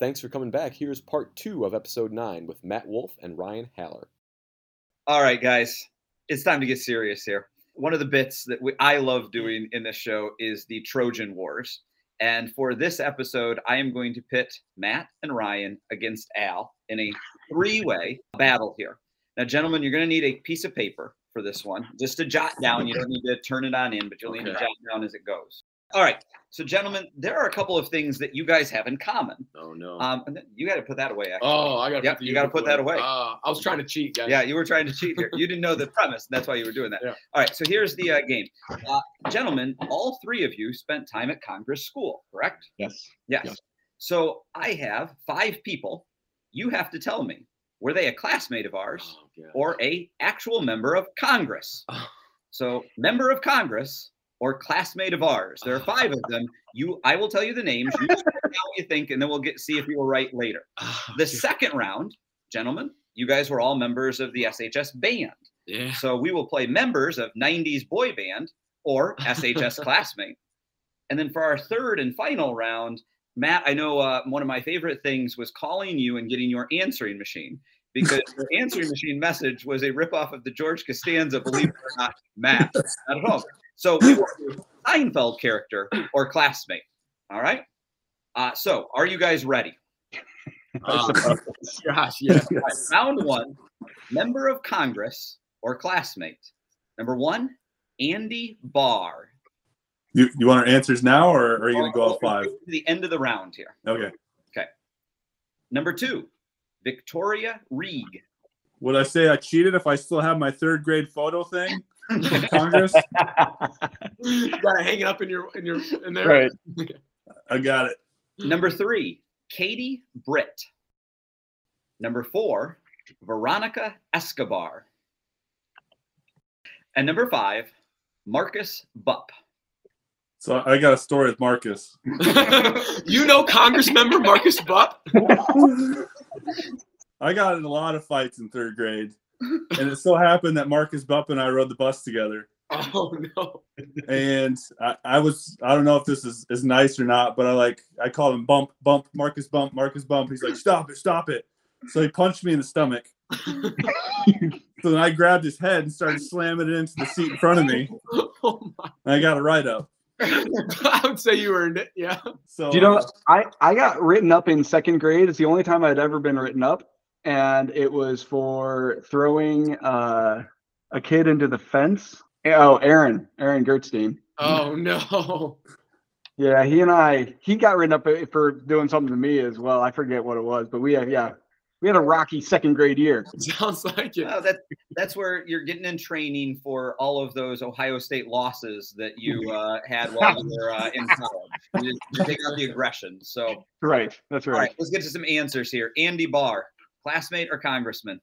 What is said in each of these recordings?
Thanks for coming back. Here's part two of episode nine with Matt Wolf and Ryan Haller. All right, guys, it's time to get serious here. One of the bits that we, I love doing in this show is the Trojan Wars. And for this episode, I am going to pit Matt and Ryan against Al in a three way battle here. Now, gentlemen, you're going to need a piece of paper for this one just to jot down. You don't need to turn it on in, but you'll need to jot down as it goes. All right. So, gentlemen, there are a couple of things that you guys have in common. Oh no. Um, and then you got to put that away. Actually. Oh, I got. Yep, you gotta put that away. Uh, I was trying to cheat, guys. Yeah, you were trying to cheat here. You didn't know the premise. and That's why you were doing that. Yeah. All right. So here's the uh, game, uh, gentlemen. All three of you spent time at Congress School, correct? Yes. Yes. Yes. So I have five people. You have to tell me were they a classmate of ours Oh, or a actual member of Congress? Oh. So member of Congress or classmate of ours. There are five of them. You, I will tell you the names. You just what you think, and then we'll get see if you were right later. Ah, The second round, gentlemen, you guys were all members of the SHS band. Yeah. So we will play members of 90s boy band or SHS classmate. And then for our third and final round, Matt, I know uh, one of my favorite things was calling you and getting your answering machine because your answering machine message was a ripoff of the George Costanza, believe it or not, Matt at home. So we will do Seinfeld character or classmate. All right. Uh, so are you guys ready? Ah, gosh, yeah. All right, round one, member of Congress or classmate. Number one, Andy Barr. You, you want our answers now, or are you going to go all five? To the end of the round here. Okay. Okay. Number two, Victoria Reeg. Would I say I cheated if I still have my third grade photo thing from Congress? you gotta hang it up in your in your in there. Right. I got it. Number three, Katie Britt. Number four, Veronica Escobar. And number five, Marcus Bupp. So I got a story with Marcus. you know Congress member Marcus Bupp? I got in a lot of fights in third grade, and it so happened that Marcus Bupp and I rode the bus together. Oh no. And I, I was I don't know if this is, is nice or not, but I like I called him bump bump Marcus bump Marcus bump. He's like stop it stop it. So he punched me in the stomach. So then I grabbed his head and started slamming it into the seat in front of me. Oh my. And I got a write up. I would say you earned it. Yeah. So Do you know, uh, I, I got written up in second grade. It's the only time I'd ever been written up. And it was for throwing uh, a kid into the fence. Oh, Aaron, Aaron Gertstein. Oh no. Yeah, he and I, he got written up for doing something to me as well. I forget what it was, but we had, yeah, we had a rocky second grade year. Sounds like it. Well, that, that's where you're getting in training for all of those Ohio State losses that you uh, had while you were uh, in college. You, you take out the aggression. So, Right. That's right. all right. right, let's get to some answers here. Andy Barr, classmate or congressman?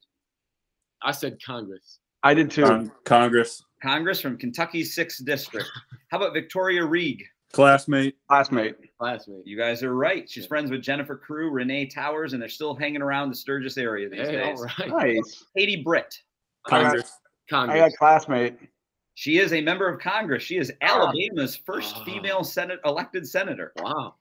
I said Congress. I did too. Con- Congress Congress from Kentucky's 6th District. How about Victoria Reeg? classmate. Classmate. Classmate. You guys are right. She's friends with Jennifer Crew, Renee Towers, and they're still hanging around the Sturgis area these Hey, days. all right. Nice. Katie Britt. I got- Congress. I got classmate. She is a member of Congress. She is Alabama's first Ah. female senate elected senator. Wow.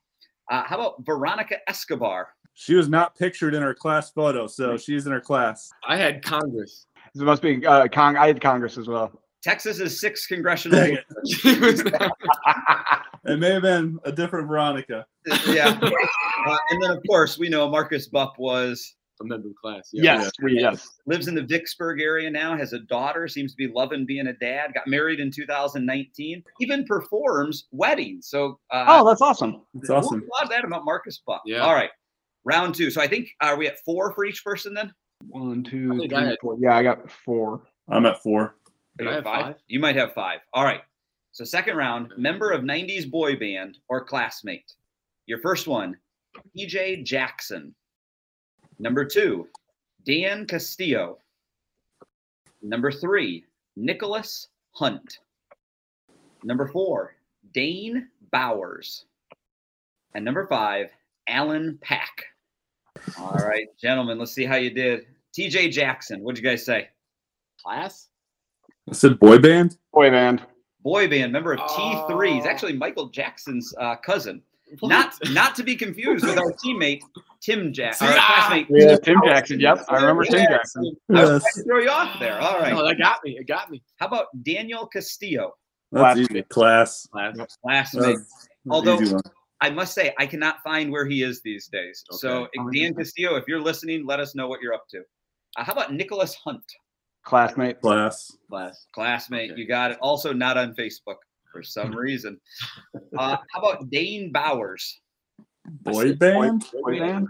Uh, how about Veronica Escobar? She was not pictured in her class photo, so she's in her class. I had Congress. It must be uh, Cong. I had Congress as well. Texas's sixth congressional. Dang it. She was It may have been a different Veronica. yeah. Uh, and then, of course, we know Marcus Bupp was a member of class. Yeah. Yes. We, yes. lives in the Vicksburg area now, has a daughter, seems to be loving being a dad, got married in 2019, even performs weddings. So, uh, Oh, that's awesome. That's awesome. A lot of that about Marcus Bupp. Yeah. All right. Round two. So I think are we at four for each person then? One, two, I think I three, had- four. Yeah, I got four. I'm at four. Did I have five? You might have five. All right. So second round, member of 90s boy band or classmate. Your first one, TJ Jackson. Number two, Dan Castillo. Number three, Nicholas Hunt. Number four, Dane Bowers. And number five, Alan Pack. All right, gentlemen, let's see how you did. TJ Jackson, what'd you guys say? Class? I said boy band. Boy band. boy band member of T3. He's actually Michael Jackson's uh, cousin. What? Not not to be confused with our teammate Tim Jackson, ah, classmate. Yeah, Tim Jackson. Yep, I remember Tim Jackson. I was Yes. trying throw you off there. All right. No, that got me. It got me. How about Daniel Castillo, That's easy. Class. Class. classmate? That's Although- easy one. I must say, I cannot find where he is these days. So, Okay. Dan Castillo, if you're listening, let us know what you're up to. Uh, how about Nicholas Hunt, Classmate. class. Class. classmate? Okay. You got it. Also, not on Facebook for some reason. Uh, how about Dane Bowers, Boy band. Boy band?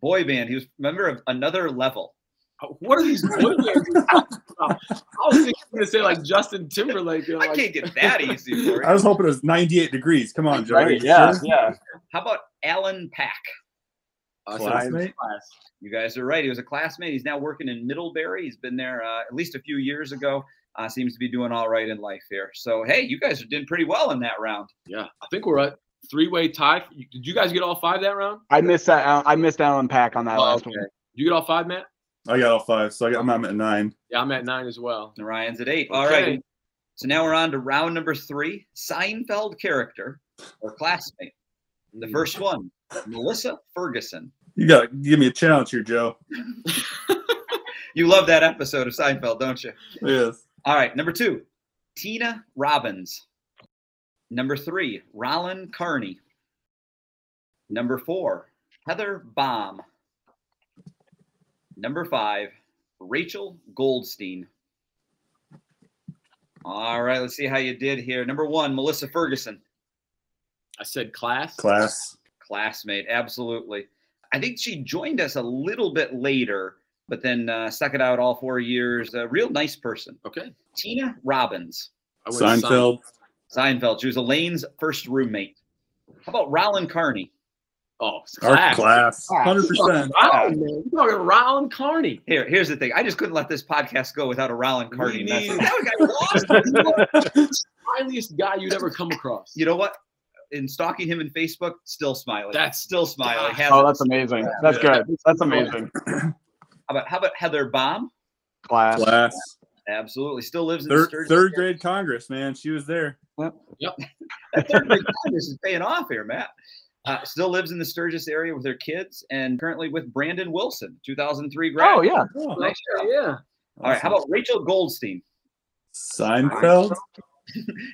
boy band? He was a member of Another Level. Uh, What are these boy bands you're talking? I was thinking gonna say like Justin Timberlake. you know, I like- can't get that easy for I was hoping it was 98 degrees. Come on, Joe. Right, yeah, Sure? yeah. How about Alan Pack? Uh, Classmate? You guys are right. He was a classmate. He's now working in Middlebury. He's been there uh, at least a few years ago. Uh, seems to be doing all right in life here. So, hey, you guys are doing pretty well in that round. Yeah, I think we're at three-way tie. Did you guys get all five that round? I missed that. I missed Alan Pack on that Oh, last okay. one. Did you get all five, Matt? I got all five, so I got, I'm I'm at nine. Yeah, I'm at nine as well. And Ryan's at eight. All right. Okay. So now we're on to round number three Seinfeld character or classmate. The hmm. first one, Melissa Ferguson. You got to give me a challenge here, Joe. You love that episode of Seinfeld, don't you? Yes. All right. Number two, Tina Robbins. Number three, Rollin Carney. Number four, Heather Baum. Number five, Rachel Goldstein. All right, let's see how you did here. Number one, Melissa Ferguson, I said class. Class. classmate. Absolutely. I think she joined us a little bit later, but then uh, stuck it out all four years. A real nice person. Okay. Tina Robbins. Seinfeld. Seinfeld. She was Elaine's first roommate. How about Rollin Carney? Oh, it's Our class. class. Class. 100%. Wow, man. You're talking Rollin Carney. Here, here's the thing. I just couldn't let this podcast go without a Rollin Carney We message. need- That guy lost. Finest guy you'd ever come across. you know what? In stalking him in Facebook, still smiling. That's- still smiling. Oh, it. that's amazing. That's good. That's amazing. How about how about Heather Baum? Class. Class. Absolutely, still lives in Third, Sturgis third grade Congress, man. She was there. Yep. That third grade Congress is paying off here, Matt. Uh, still lives in the Sturgis area with her kids, and currently with Brandon Wilson, 2003 grad. Oh yeah. Oh, Nice job. yeah. All right, how about Rachel Goldstein? Seinfeld?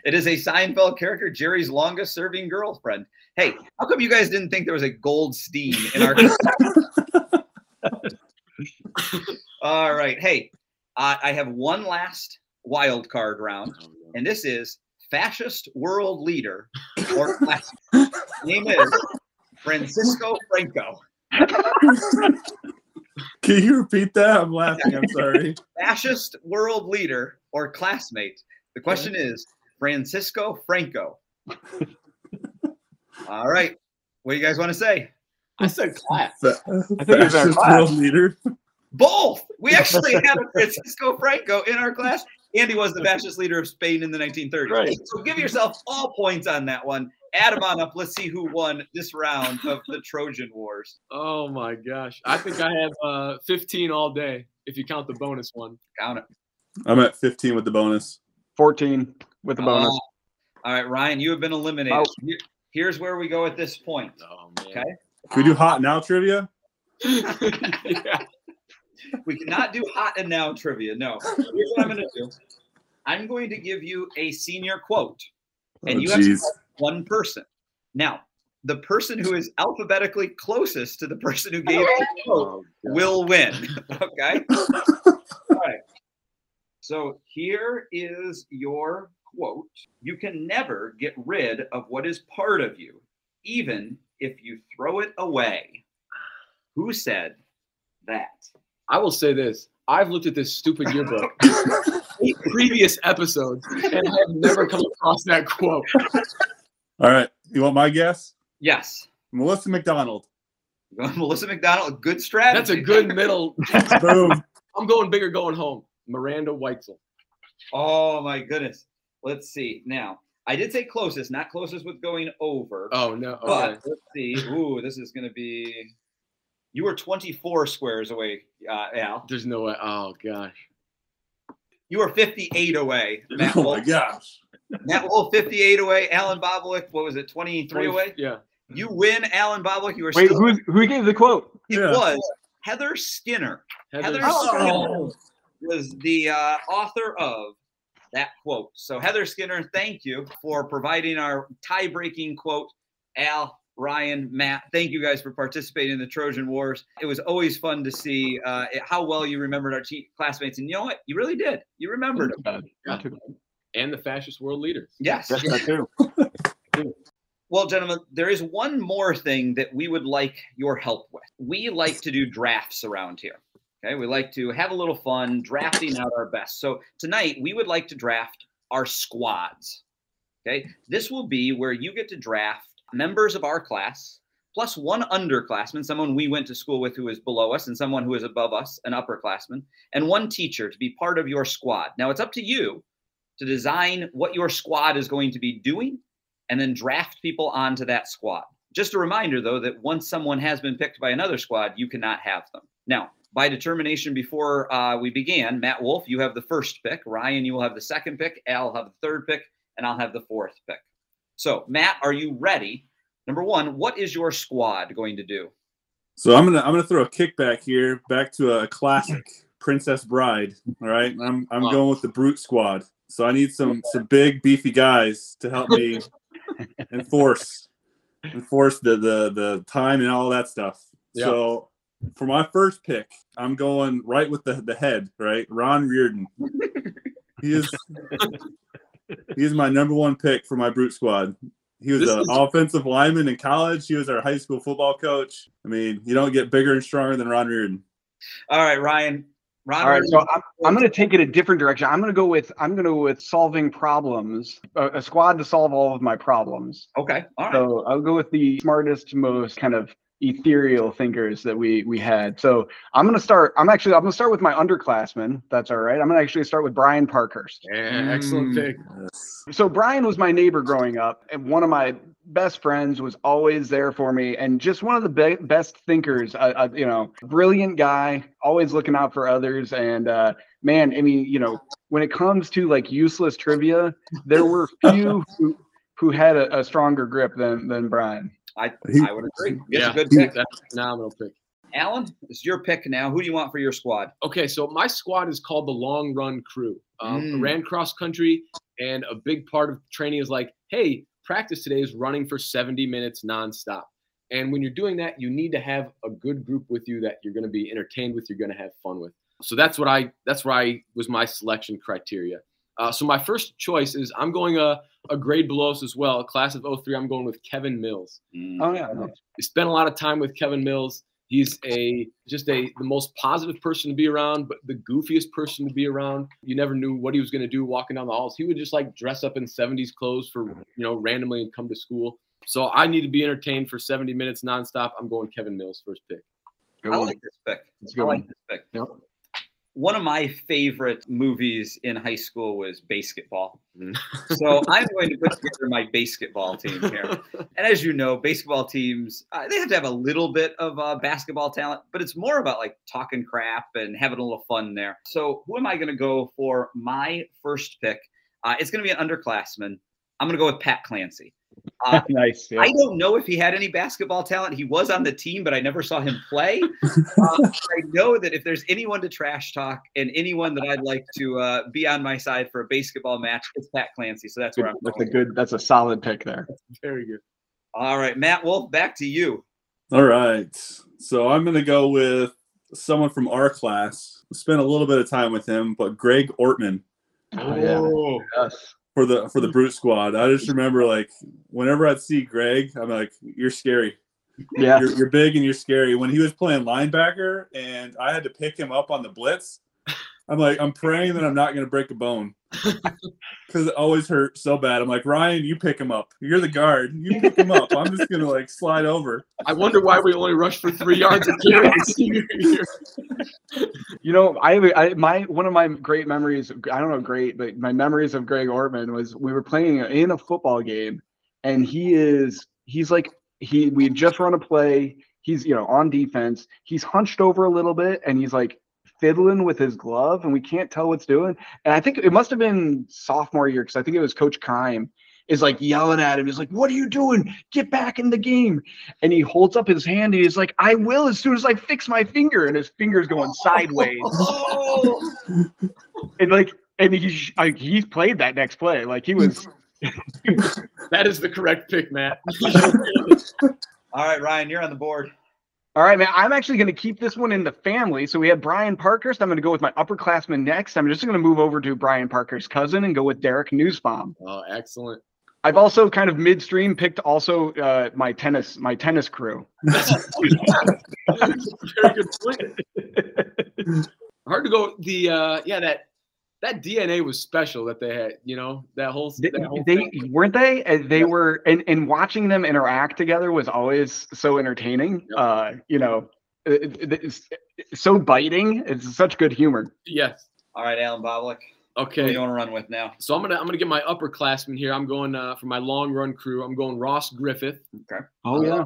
It is a Seinfeld character, Jerry's longest serving girlfriend. Hey, how come you guys didn't think there was a Goldstein in our? All right, hey, uh, I have one last wild card round, and this is fascist world leader or classic. name is Francisco Franco. Can you repeat that? I'm laughing. I'm sorry. Fascist world leader or classmate. The question is Francisco Franco. All right, what do you guys want to say? I said class. Fa- I think he's our Fascist class. world leader. Both. We actually had a Francisco Franco in our class, and he was the fascist leader of Spain in the 1930s. Right. So give yourself all points on that one. Add them on up. Let's see who won this round of the Trojan Wars. Oh my gosh. I think I have uh, 15 all day if you count the bonus one. Count it. I'm at 15 with the bonus. 14 with the bonus. Uh, all right, Ryan, you have been eliminated. Oh. Here's where we go at this point. Oh man. Okay. Can we do hot now trivia? yeah. We cannot do hot and now trivia. No. Here's what I'm going to do. I'm going to give you a senior quote, oh, and oh, you have to one person. Now, the person who is alphabetically closest to the person who gave the quote Oh, will win. Okay. All right. So here is your quote You can never get rid of what is part of you, even if you throw it away. Who said that? I will say this. I've looked at this stupid yearbook eight previous episodes and I have never come across that quote. All right. You want my guess? Yes. Melissa McDonald. Melissa McDonald, a good strategy. That's a good middle. Boom. I'm going bigger, going home. Miranda Weitzel. Oh my goodness. Let's see. Now, I did say closest, not closest with going over. Oh no. Okay. But let's see. Ooh, this is going to be. You were 24 squares away, uh, Al. There's no way. Oh gosh. You were 58 away. Matt Oh my Wolf. gosh. Matt Wolf, 58 away. Alan Bobolick, what was it, 23 away? Yeah. You win, Alan Boblik. You are Wait, still. who's, who gave the quote? It Yeah. was Heather Skinner. Heather Skinner Oh. was the uh, author of that quote. So, Heather Skinner, thank you for providing our tie breaking quote. Al, Ryan, Matt, thank you guys for participating in the Trojan Wars. It was always fun to see uh, how well you remembered our te- classmates. And you know what? You really did. You remembered them. Bad. Not too bad. And the fascist world leaders. Yes. Yes, that too. Well, gentlemen, there is one more thing that we would like your help with. We like to do drafts around here. Okay. We like to have a little fun drafting out our best. So tonight we would like to draft our squads. Okay. This will be where you get to draft members of our class plus one underclassman, someone we went to school with who is below us, and someone who is above us, an upperclassman, and one teacher to be part of your squad. Now it's up to you to design what your squad is going to be doing and then draft people onto that squad. Just a reminder, though, that once someone has been picked by another squad, you cannot have them. Now, by determination before uh, we began, Matt Wolf, you have the first pick. Ryan, you will have the second pick. Al have the third pick, and I'll have the fourth pick. So, Matt, are you ready? Number one, what is your squad going to do? So I'm gonna I'm gonna throw a kickback here back to a classic Princess Bride. All right, I'm I'm Wow. going with the Brute Squad. So I need some some big beefy guys to help me enforce enforce the the the time and all that stuff. Yeah. So for my first pick, I'm going right with the the head. Right, Ron Reardon. He is he is my number one pick for my Brute Squad. He was an is- offensive lineman in college. He was our high school football coach. I mean, you don't get bigger and stronger than Ron Reardon. All right, Ryan. Ron, All right, so I'm, I'm going to take it a different direction. I'm going to go with I'm going to go with solving problems, a, a squad to solve all of my problems. okay. All right. So I'll go with the smartest, most kind of ethereal thinkers that we we had. So I'm going to start. I'm actually I'm going to start with my underclassmen. That's all right. I'm going to actually start with Brian Parkhurst. Yeah, excellent Mm. pick. So Brian was my neighbor growing up, and one of my best friends was always there for me, and just one of the be- best thinkers. Uh, uh, you know, brilliant guy, always looking out for others. And uh, man, I mean, you know, when it comes to like useless trivia, there were few who, who had a, a stronger grip than than Brian. I, He- I would agree. It's Yeah. a good pick. That's a phenomenal pick. Alan, it's your pick now. Who do you want for your squad? Okay, so my squad is called the Long Run Crew. Um, Mm. I ran cross country, and a big part of training is like, hey, practice today is running for 70 minutes nonstop. And when you're doing that, you need to have a good group with you that you're going to be entertained with, you're going to have fun with. So that's what I that's where I was my selection criteria. Uh, so my first choice is I'm going a, a grade below us as well, class of 03. I'm going with Kevin Mills. Mm. Oh yeah, nice. I spent a lot of time with Kevin Mills. He's a just a the most positive person to be around, but the goofiest person to be around. You never knew what he was going to do walking down the halls. He would just like dress up in 70s clothes for you know randomly and come to school. So I need to be entertained for 70 minutes nonstop. I'm going Kevin Mills first pick. Good I one. like this pick. That's a I good like one. this pick. Yep. One of my favorite movies in high school was basketball. Mm. so I'm going to put together my basketball team here. And as you know, basketball teams, uh, they have to have a little bit of uh, basketball talent, but it's more about like talking crap and having a little fun there. So who am I going to go for my first pick? Uh, it's going to be an underclassman. I'm going to go with Pat Clancy. Uh, nice. yeah. I don't know if he had any basketball talent. He was on the team, but I never saw him play. Uh, I know that if there's anyone to trash talk and anyone that I'd like to uh, be on my side for a basketball match, it's Pat Clancy. So that's where I'm That's a good. That's a solid pick there. Very good. All right, Matt Wolf, back to you. All right. So I'm going to go with someone from our class. Spent a little bit of time with him, but Greg Ortman Oh, yeah. Yes. For the for the mm. Brute Squad. I just remember like whenever I'd see Greg, I'm like, "You're scary. Yeah. You're, you're big and you're scary." When he was playing linebacker and I had to pick him up on the blitz, I'm like, I'm praying that I'm not going to break a bone because it always hurts so bad. I'm like, Ryan, you pick him up. You're the guard. You pick him up. I'm just gonna like slide over. I wonder why we only rushed for three yards a carry year. You know, I, I my one of my great memories. I don't know, great, but my memories of Greg Ortman was we were playing in a football game, and he is he's like he we just run a play. He's you know on defense. He's hunched over a little bit, and he's like fiddling with his glove, and we can't tell what's doing. And I think it must have been sophomore year because I think it was Coach Kime. is like yelling at him. He's like, "What are you doing? Get back in the game!" And he holds up his hand and he's like, "I will as soon as I fix my finger." And his finger's going sideways. Oh, and like, and he's like, he's played that next play. Like he was. That is the correct pick, Matt. all right, Ryan, you're on the board. All right, man. I'm actually going to keep this one in the family. So we had Brian Parkhurst. I'm going to go with my upperclassman next. I'm just going to move over to Brian Parkhurst's cousin and go with Derek Newsbaum. oh, excellent. I've also kind of midstream picked also uh, my tennis my tennis crew. Very good point. Hard to go. The uh, yeah that that DNA was special that they had. You know that whole They, that whole they thing. weren't they? Uh, They Yeah. were, and, and watching them interact together was always so entertaining. Yeah. Uh, you know, it- it- it's so biting. It's such good humor. yes. All right, Alan Boblik. Who do Okay. you want to run with now? So I'm gonna I'm gonna get my upperclassman here. I'm going uh, for my long run crew. I'm going Ross Griffith. Okay. Oh yeah.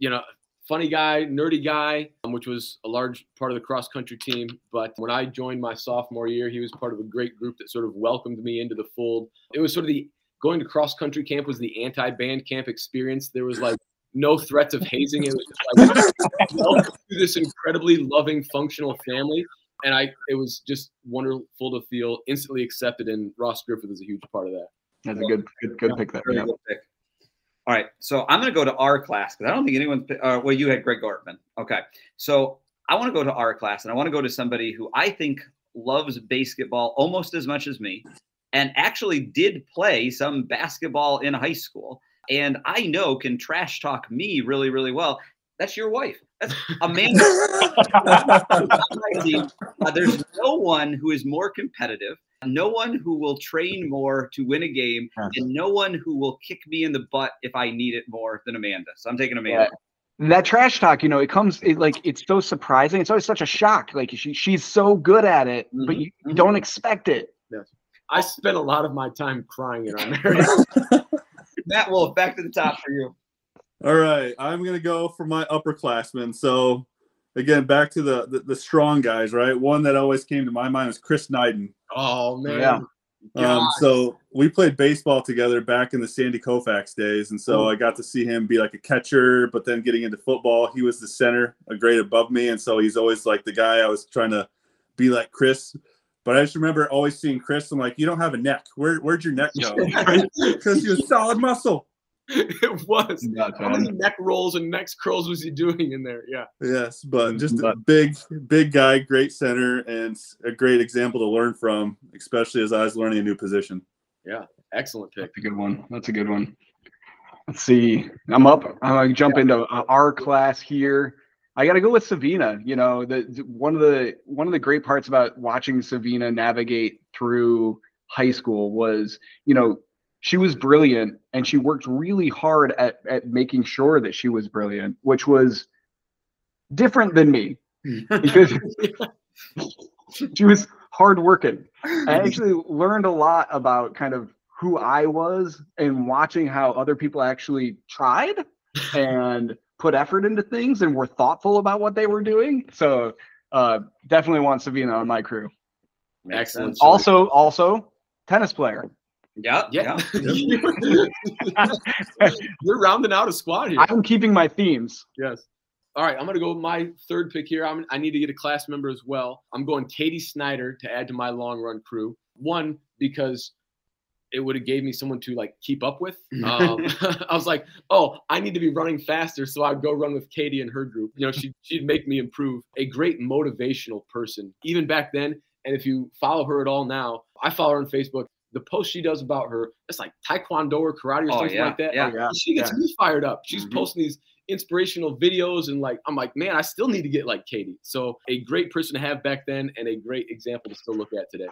you know, funny guy, nerdy guy, um, which was a large part of the cross country team. But when I joined my sophomore year, he was part of a great group that sort of welcomed me into the fold. It was sort of the going to cross country camp was the anti band camp experience. There was like no threats of hazing. It was just like welcome to this incredibly loving, functional family. And I, it was just wonderful to feel instantly accepted, and Ross Griffith is a huge part of that. That's a good good good pick there. Really Yeah. good pick. All right, so I'm going to go to our class because I don't think anyone's. Uh, well, you had Greg Ortman. Okay, so I want to go to our class, and I want to go to somebody who I think loves basketball almost as much as me, and actually did play some basketball in high school, and I know can trash talk me really, really well. That's your wife. That's Amanda. on my team. Uh, there's no one who is more competitive, no one who will train more to win a game, and no one who will kick me in the butt if I need it more than Amanda. So I'm taking Amanda. That trash talk, you know, it comes it, like it's so surprising. It's always such a shock. Like she she's so good at it, but Mhm, you, you mhm. don't expect it. I spent a lot of my time crying in our marriage. Matt Wolf, back to the top for you. All right, I'm gonna go for my upperclassmen. So again, back to the, the the strong guys, right? One that always came to my mind was Chris Nyden. Oh man. Yeah. Um, so we played baseball together back in the Sandy Koufax days, and so I got to see him be like a catcher, but then getting into football, he was the center, a grade above me, and so he's always like the guy I was trying to be like Chris. But I just remember always seeing Chris. I'm like, you don't have a neck. Where where'd your neck go? Because he was solid muscle. it was. How many neck rolls and neck curls was he doing in there? Yeah. Yes, but just a big, big guy, great center, and a great example to learn from, especially as I was learning a new position. Yeah, excellent pick. That's a good one. That's a good one. Let's see. I'm up. I'm gonna jump into uh, our class here. I got to go with Savina. You know, the the- one of the one of the great parts about watching Savina navigate through high school was, you know, she was brilliant and she worked really hard at at making sure that she was brilliant, which was different than me because she was hardworking. I actually learned a lot about kind of who I was and watching how other people actually tried and put effort into things and were thoughtful about what they were doing. So uh, definitely want Savina on my crew. Excellent. Also, also tennis player. Yeah, Yeah. yeah. You're rounding out a squad here. I'm keeping my themes. Yes. All right, I'm gonna go with my third pick here. I'm, I need to get a class member as well. I'm going Katie Snyder to add to my long run crew. One because it would have gave me someone to like keep up with. Um, I was like, oh, I need to be running faster, so I'd go run with Katie and her group. You know, she she'd make me improve. A great motivational person, even back then. And if you follow her at all now, I follow her on Facebook. The post she does about her, it's like taekwondo or karate or Oh, something yeah, like that. yeah. Yeah, she gets yeah. me fired up. She's Mhm. posting these inspirational videos and like I'm like, man, I still need to get like Katie. So a great person to have back then and a great example to still look at today.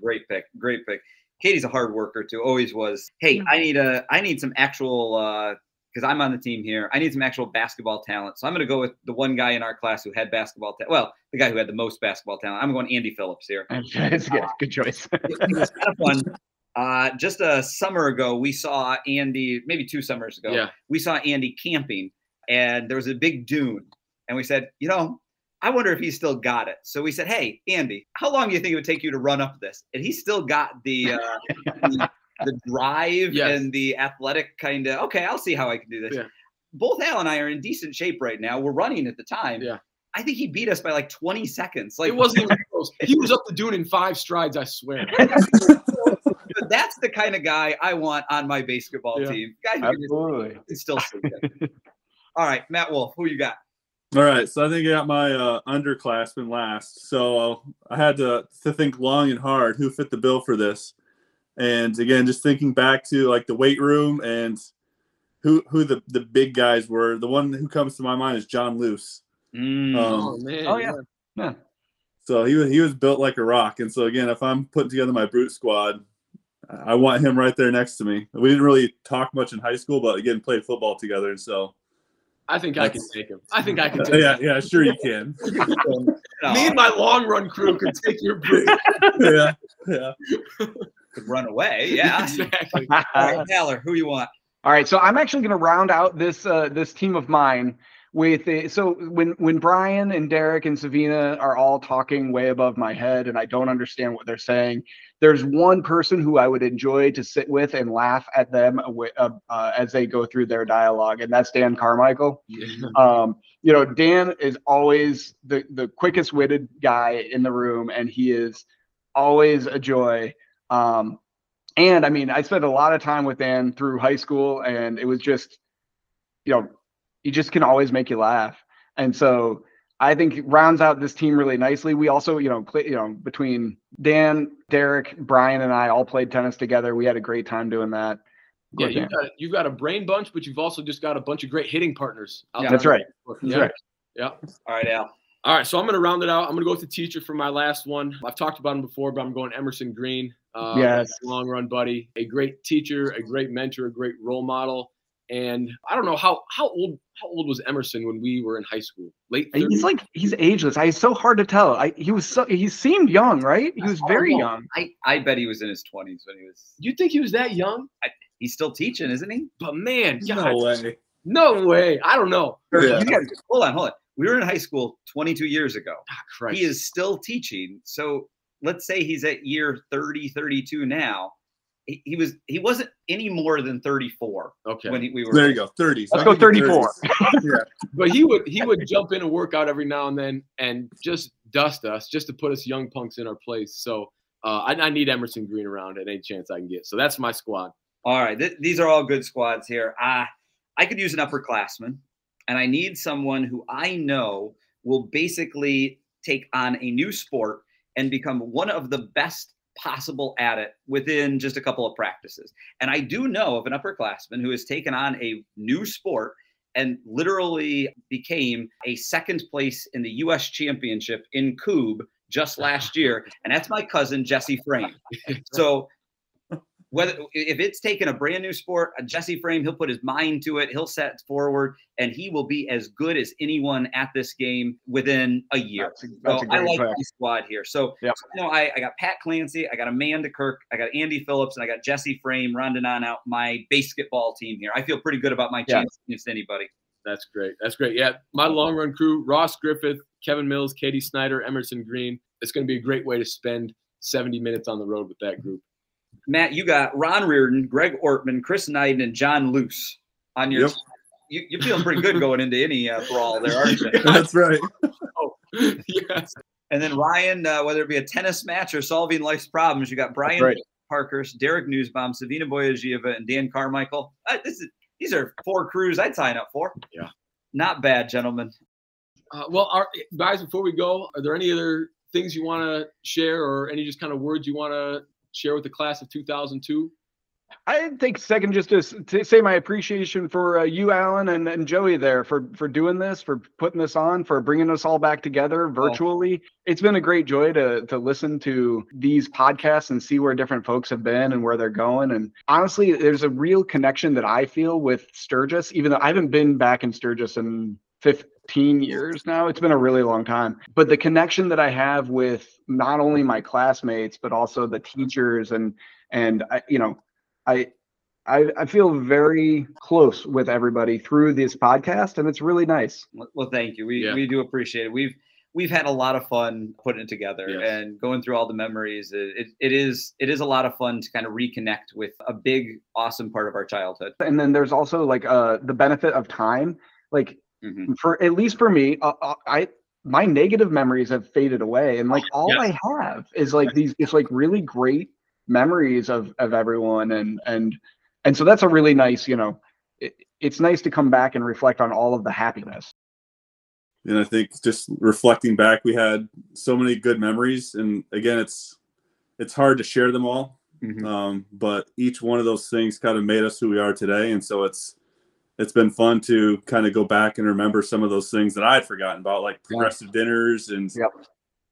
Great pick. Great pick. Katie's a hard worker too. Always was. Hey, I need a. I need some actual. Because I'm on the team here. I need some actual basketball talent. So I'm going to go with the one guy in our class who had basketball talent. Well, the guy who had the most basketball talent. I'm going Andy Phillips here. it's good. Good choice. it was kind of fun. Uh, just a summer ago, we saw Andy, maybe two summers ago, Yeah. we saw Andy camping, and there was a big dune. And we said, you know, I wonder if he still got it. So we said, hey, Andy, how long do you think it would take you to run up this? And he still got the, uh, the the drive Yes. and the athletic kind of okay, I'll see how I can do this. Yeah. Both Al and I are in decent shape right now. We're running at the time. Yeah. I think he beat us by like 20 seconds. Like it wasn't even close. He was up the dune in five strides, I swear. but that's the kind of guy I want on my basketball Yeah. team. Guy who just- Absolutely. can still see it. All right, Matt Wolf, who you got? All right, so I think I got my uh, underclassmen last. So I had to to think long and hard who fit the bill for this. And again, just thinking back to like the weight room and who who the the big guys were. The one who comes to my mind is John Luce. Mm. Um, Oh man. Oh, yeah. yeah. So he was he was built like a rock. And so again, if I'm putting together my brute squad, I want him right there next to me. We didn't really talk much in high school, but again, played football together. And so I think I can take him. I think I can take yeah, yeah, sure you can. Me and my long run crew can take your break. yeah, yeah. Could run away. Yeah. exactly. All right, Taylor, who you want? All right, so I'm actually going to round out this uh, this team of mine with a, so when when Brian and Derek and Savina are all talking way above my head and I don't understand what they're saying, there's one person who I would enjoy to sit with and laugh at them uh, uh, as they go through their dialogue, and that's Dan Carmichael. Um, you know, Dan is always the the quickest witted guy in the room, and he is always a joy. Um, and I mean, I spent a lot of time with Dan through high school, and it was just, you know, he just can always make you laugh. And so I think it rounds out this team really nicely. We also, you know, play, you know, between Dan, Derek, Brian, and I all played tennis together. We had a great time doing that. Yeah, you've Dan. got you've got a brain bunch, but you've also just got a bunch of great hitting partners. out Yeah. there. That's right. That's Yeah. right. Yeah. All right, Al. All right, so I'm going to round it out. I'm going to go with the teacher for my last one. I've talked about him before, but I'm going Emerson Green. Uh, Yes. Long run buddy, a great teacher, a great mentor, a great role model. And I don't know how how old how old was Emerson when we were in high school? Late. 30s? He's like he's ageless. I, it's so hard to tell. I he was so he seemed young, right? He was very young. I, I bet he was in his 20s when he was. you think he was that young? He's still teaching, isn't he? But man, No way. no way. I don't know. Yeah. You got- Hold on, hold on. We were in high school 22 years ago. Ah, He is still teaching. So let's say he's at year 30, 32 now. He, he was he wasn't any more than 34 okay. when he, we were. There you go. 30s. Let's I'll go 34. 30s. but he would he would jump in and work out every now and then and just dust us just to put us young punks in our place. So uh, I, I need Emerson Green around at any chance I can get. So that's my squad. All right, th- these are all good squads here. Uh, I could use an upperclassman, and I need someone who I know will basically take on a new sport and become one of the best possible at it within just a couple of practices. And I do know of an upperclassman who has taken on a new sport and literally became a second place in the U.S. Championship in Kubb just last year, and that's my cousin Jesse Frame. So whether if it's taken a brand new sport, a Jesse Frame, he'll put his mind to it, he'll set forward, and he will be as good as anyone at this game within a year. That's a, that's So a I great like my squad here. So, Yep. so, you know, I, I got Pat Clancy, I got Amanda Kirk, I got Andy Phillips, and I got Jesse Frame rounding on out my basketball team here. I feel pretty good about my Yeah. chance against anybody. That's great. That's great. Yeah, my long run crew: Ross Griffith, Kevin Mills, Katie Snyder, Emerson Green. It's going to be a great way to spend 70 minutes on the road with that group. Matt, you got Ron Reardon, Greg Ortman, Chris Knighton, and John Luce on your. Yep. You, you're feeling pretty good going into any uh, brawl there, aren't you? That's right. oh. yes. And then Ryan, uh, whether it be a tennis match or solving life's problems, you got Brian right. Parkhurst, Derek Newsbaum, Savina Boyajiva, and Dan Carmichael. Uh, this is these are four crews I'd sign up for. Yeah. Not bad, gentlemen. Uh, well, our, guys, before we go, are there any other things you want to share or any just kind of words you want to share with the class of 2002? I think second just to, to say my appreciation for uh, you, Alan, and, and Joey there for for doing this, for putting this on, for bringing us all back together virtually. It's been a great joy to to listen to these podcasts and see where different folks have been and where they're going. And honestly, there's a real connection that I feel with Sturgis, even though I haven't been back in Sturgis in 15 years now. It's been a really long time. But the connection that I have with not only my classmates, but also the teachers and and I, you know, I, I I feel very close with everybody through this podcast, and it's really nice. Well, well, thank you. We Yeah. we do appreciate it. We've we've had a lot of fun putting it together Yes. and going through all the memories. It, it, it is it is a lot of fun to kind of reconnect with a big, awesome part of our childhood. And then there's also like uh the benefit of time. Like Mhm. for at least for me, uh, uh, I my negative memories have faded away, and like all Yes. I have is like these it's like really great memories of of everyone, and and and so that's a really nice, you know, it, it's nice to come back and reflect on all of the happiness. and I think just reflecting back, we had so many good memories, and again, it's it's hard to share them all, Mhm. um, but each one of those things kind of made us who we are today, and so it's it's been fun to kind of go back and remember some of those things that I had forgotten about, like progressive dinners and Yep.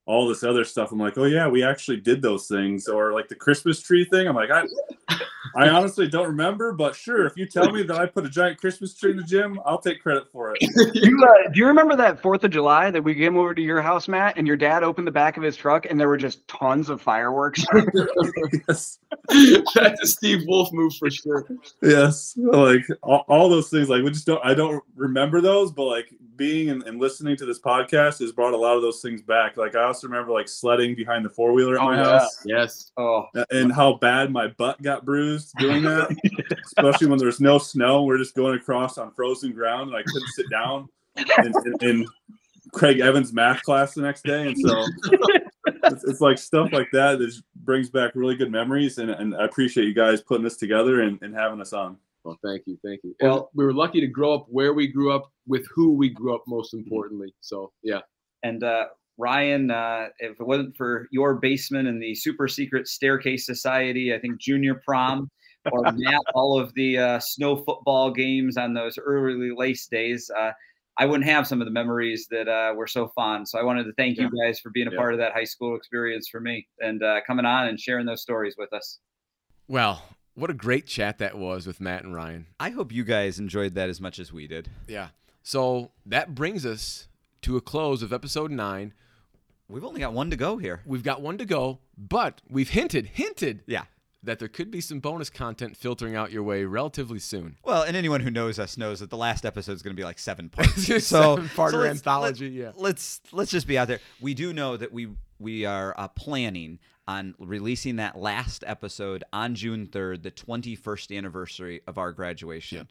All this other stuff. I'm like, oh yeah, we actually did those things, or like the Christmas tree thing. I'm like, I I honestly don't remember, but sure, if you tell me that I put a giant Christmas tree in the gym, I'll take credit for it. You, uh, do you remember that Fourth of July that we came over to your house, Matt, and your dad opened the back of his truck and there were just tons of fireworks? yes. That's a Steve Wolf move for sure. Yes, like all, all those things. Like we just don't. I don't remember those, but like being and, and listening to this podcast has brought a lot of those things back. Like I also remember like sledding behind the four wheeler at Oh, my yes. house, Yes. Oh, and how bad my butt got bruised doing that. Especially when there was no snow, we're just going across on frozen ground, and I couldn't sit down in, in, in Craig Evans' math class the next day, and so it's, it's like stuff like that that just brings back really good memories. And, and I appreciate you guys putting this together and, and having us on. Well, thank you, thank you. Well- Well, we were lucky to grow up where we grew up with who we grew up. Most importantly, so yeah. and uh, Ryan, uh, if it wasn't for your basement and the super secret staircase society, I think junior prom, or Matt, all of the uh, snow football games on those early lace days, uh, I wouldn't have some of the memories that uh, were so fond. So I wanted to thank you guys for being a Yeah. part of that high school experience for me and uh, coming on and sharing those stories with us. Well, what a great chat that was with Matt and Ryan. I hope you guys enjoyed that as much as we did. Yeah. So that brings us to a close of episode nine. We've only got one to go here. We've got one to go, but we've hinted, hinted Yeah. that there could be some bonus content filtering out your way relatively soon. Well, and anyone who knows us knows that the last episode is going to be like seven parts. so, Seven-parter so let's- anthology, let- yeah. Let's let's just be out there. We do know that we we are uh, planning on releasing that last episode on June third, the twenty first anniversary of our graduation.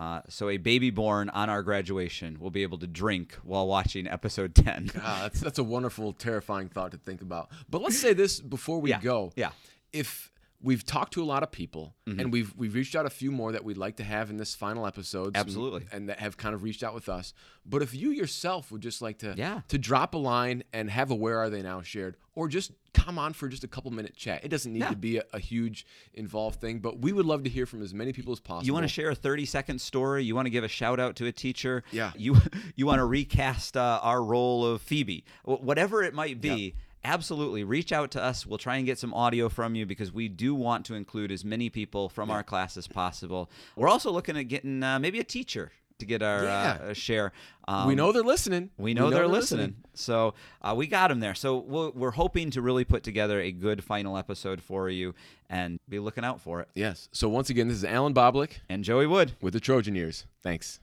Uh, so a baby born on our graduation will be able to drink while watching episode ten. Ah, that's that's a wonderful, terrifying thought to think about. But let's say this before we Yeah, go. yeah. If we've talked to a lot of people Mm-hmm. and we've we've reached out a few more that we'd like to have in this final episode. Absolutely. And that have kind of reached out with us. But if you yourself would just like to Yeah. to drop a line and have a where are they now shared or just come on for just a couple minute chat. It doesn't need Yeah. to be a, a huge involved thing, but we would love to hear from as many people as possible. You want to share a 30 second story? You want to give a shout out to a teacher? Yeah. You you want to recast uh, our role of Phoebe? Whatever it might be, absolutely reach out to us. We'll try and get some audio from you because we do want to include as many people from our class as possible. We're also looking at getting uh, maybe a teacher to get our Yeah. uh, share. Um, we know they're listening. we know, they're, listening. So uh, we got them there. So we'll, we're hoping to really put together a good final episode for you and be looking out for it. Yes. So once again, this is Alan Boblick And Joey Wood. with the Trojan Years. Thanks.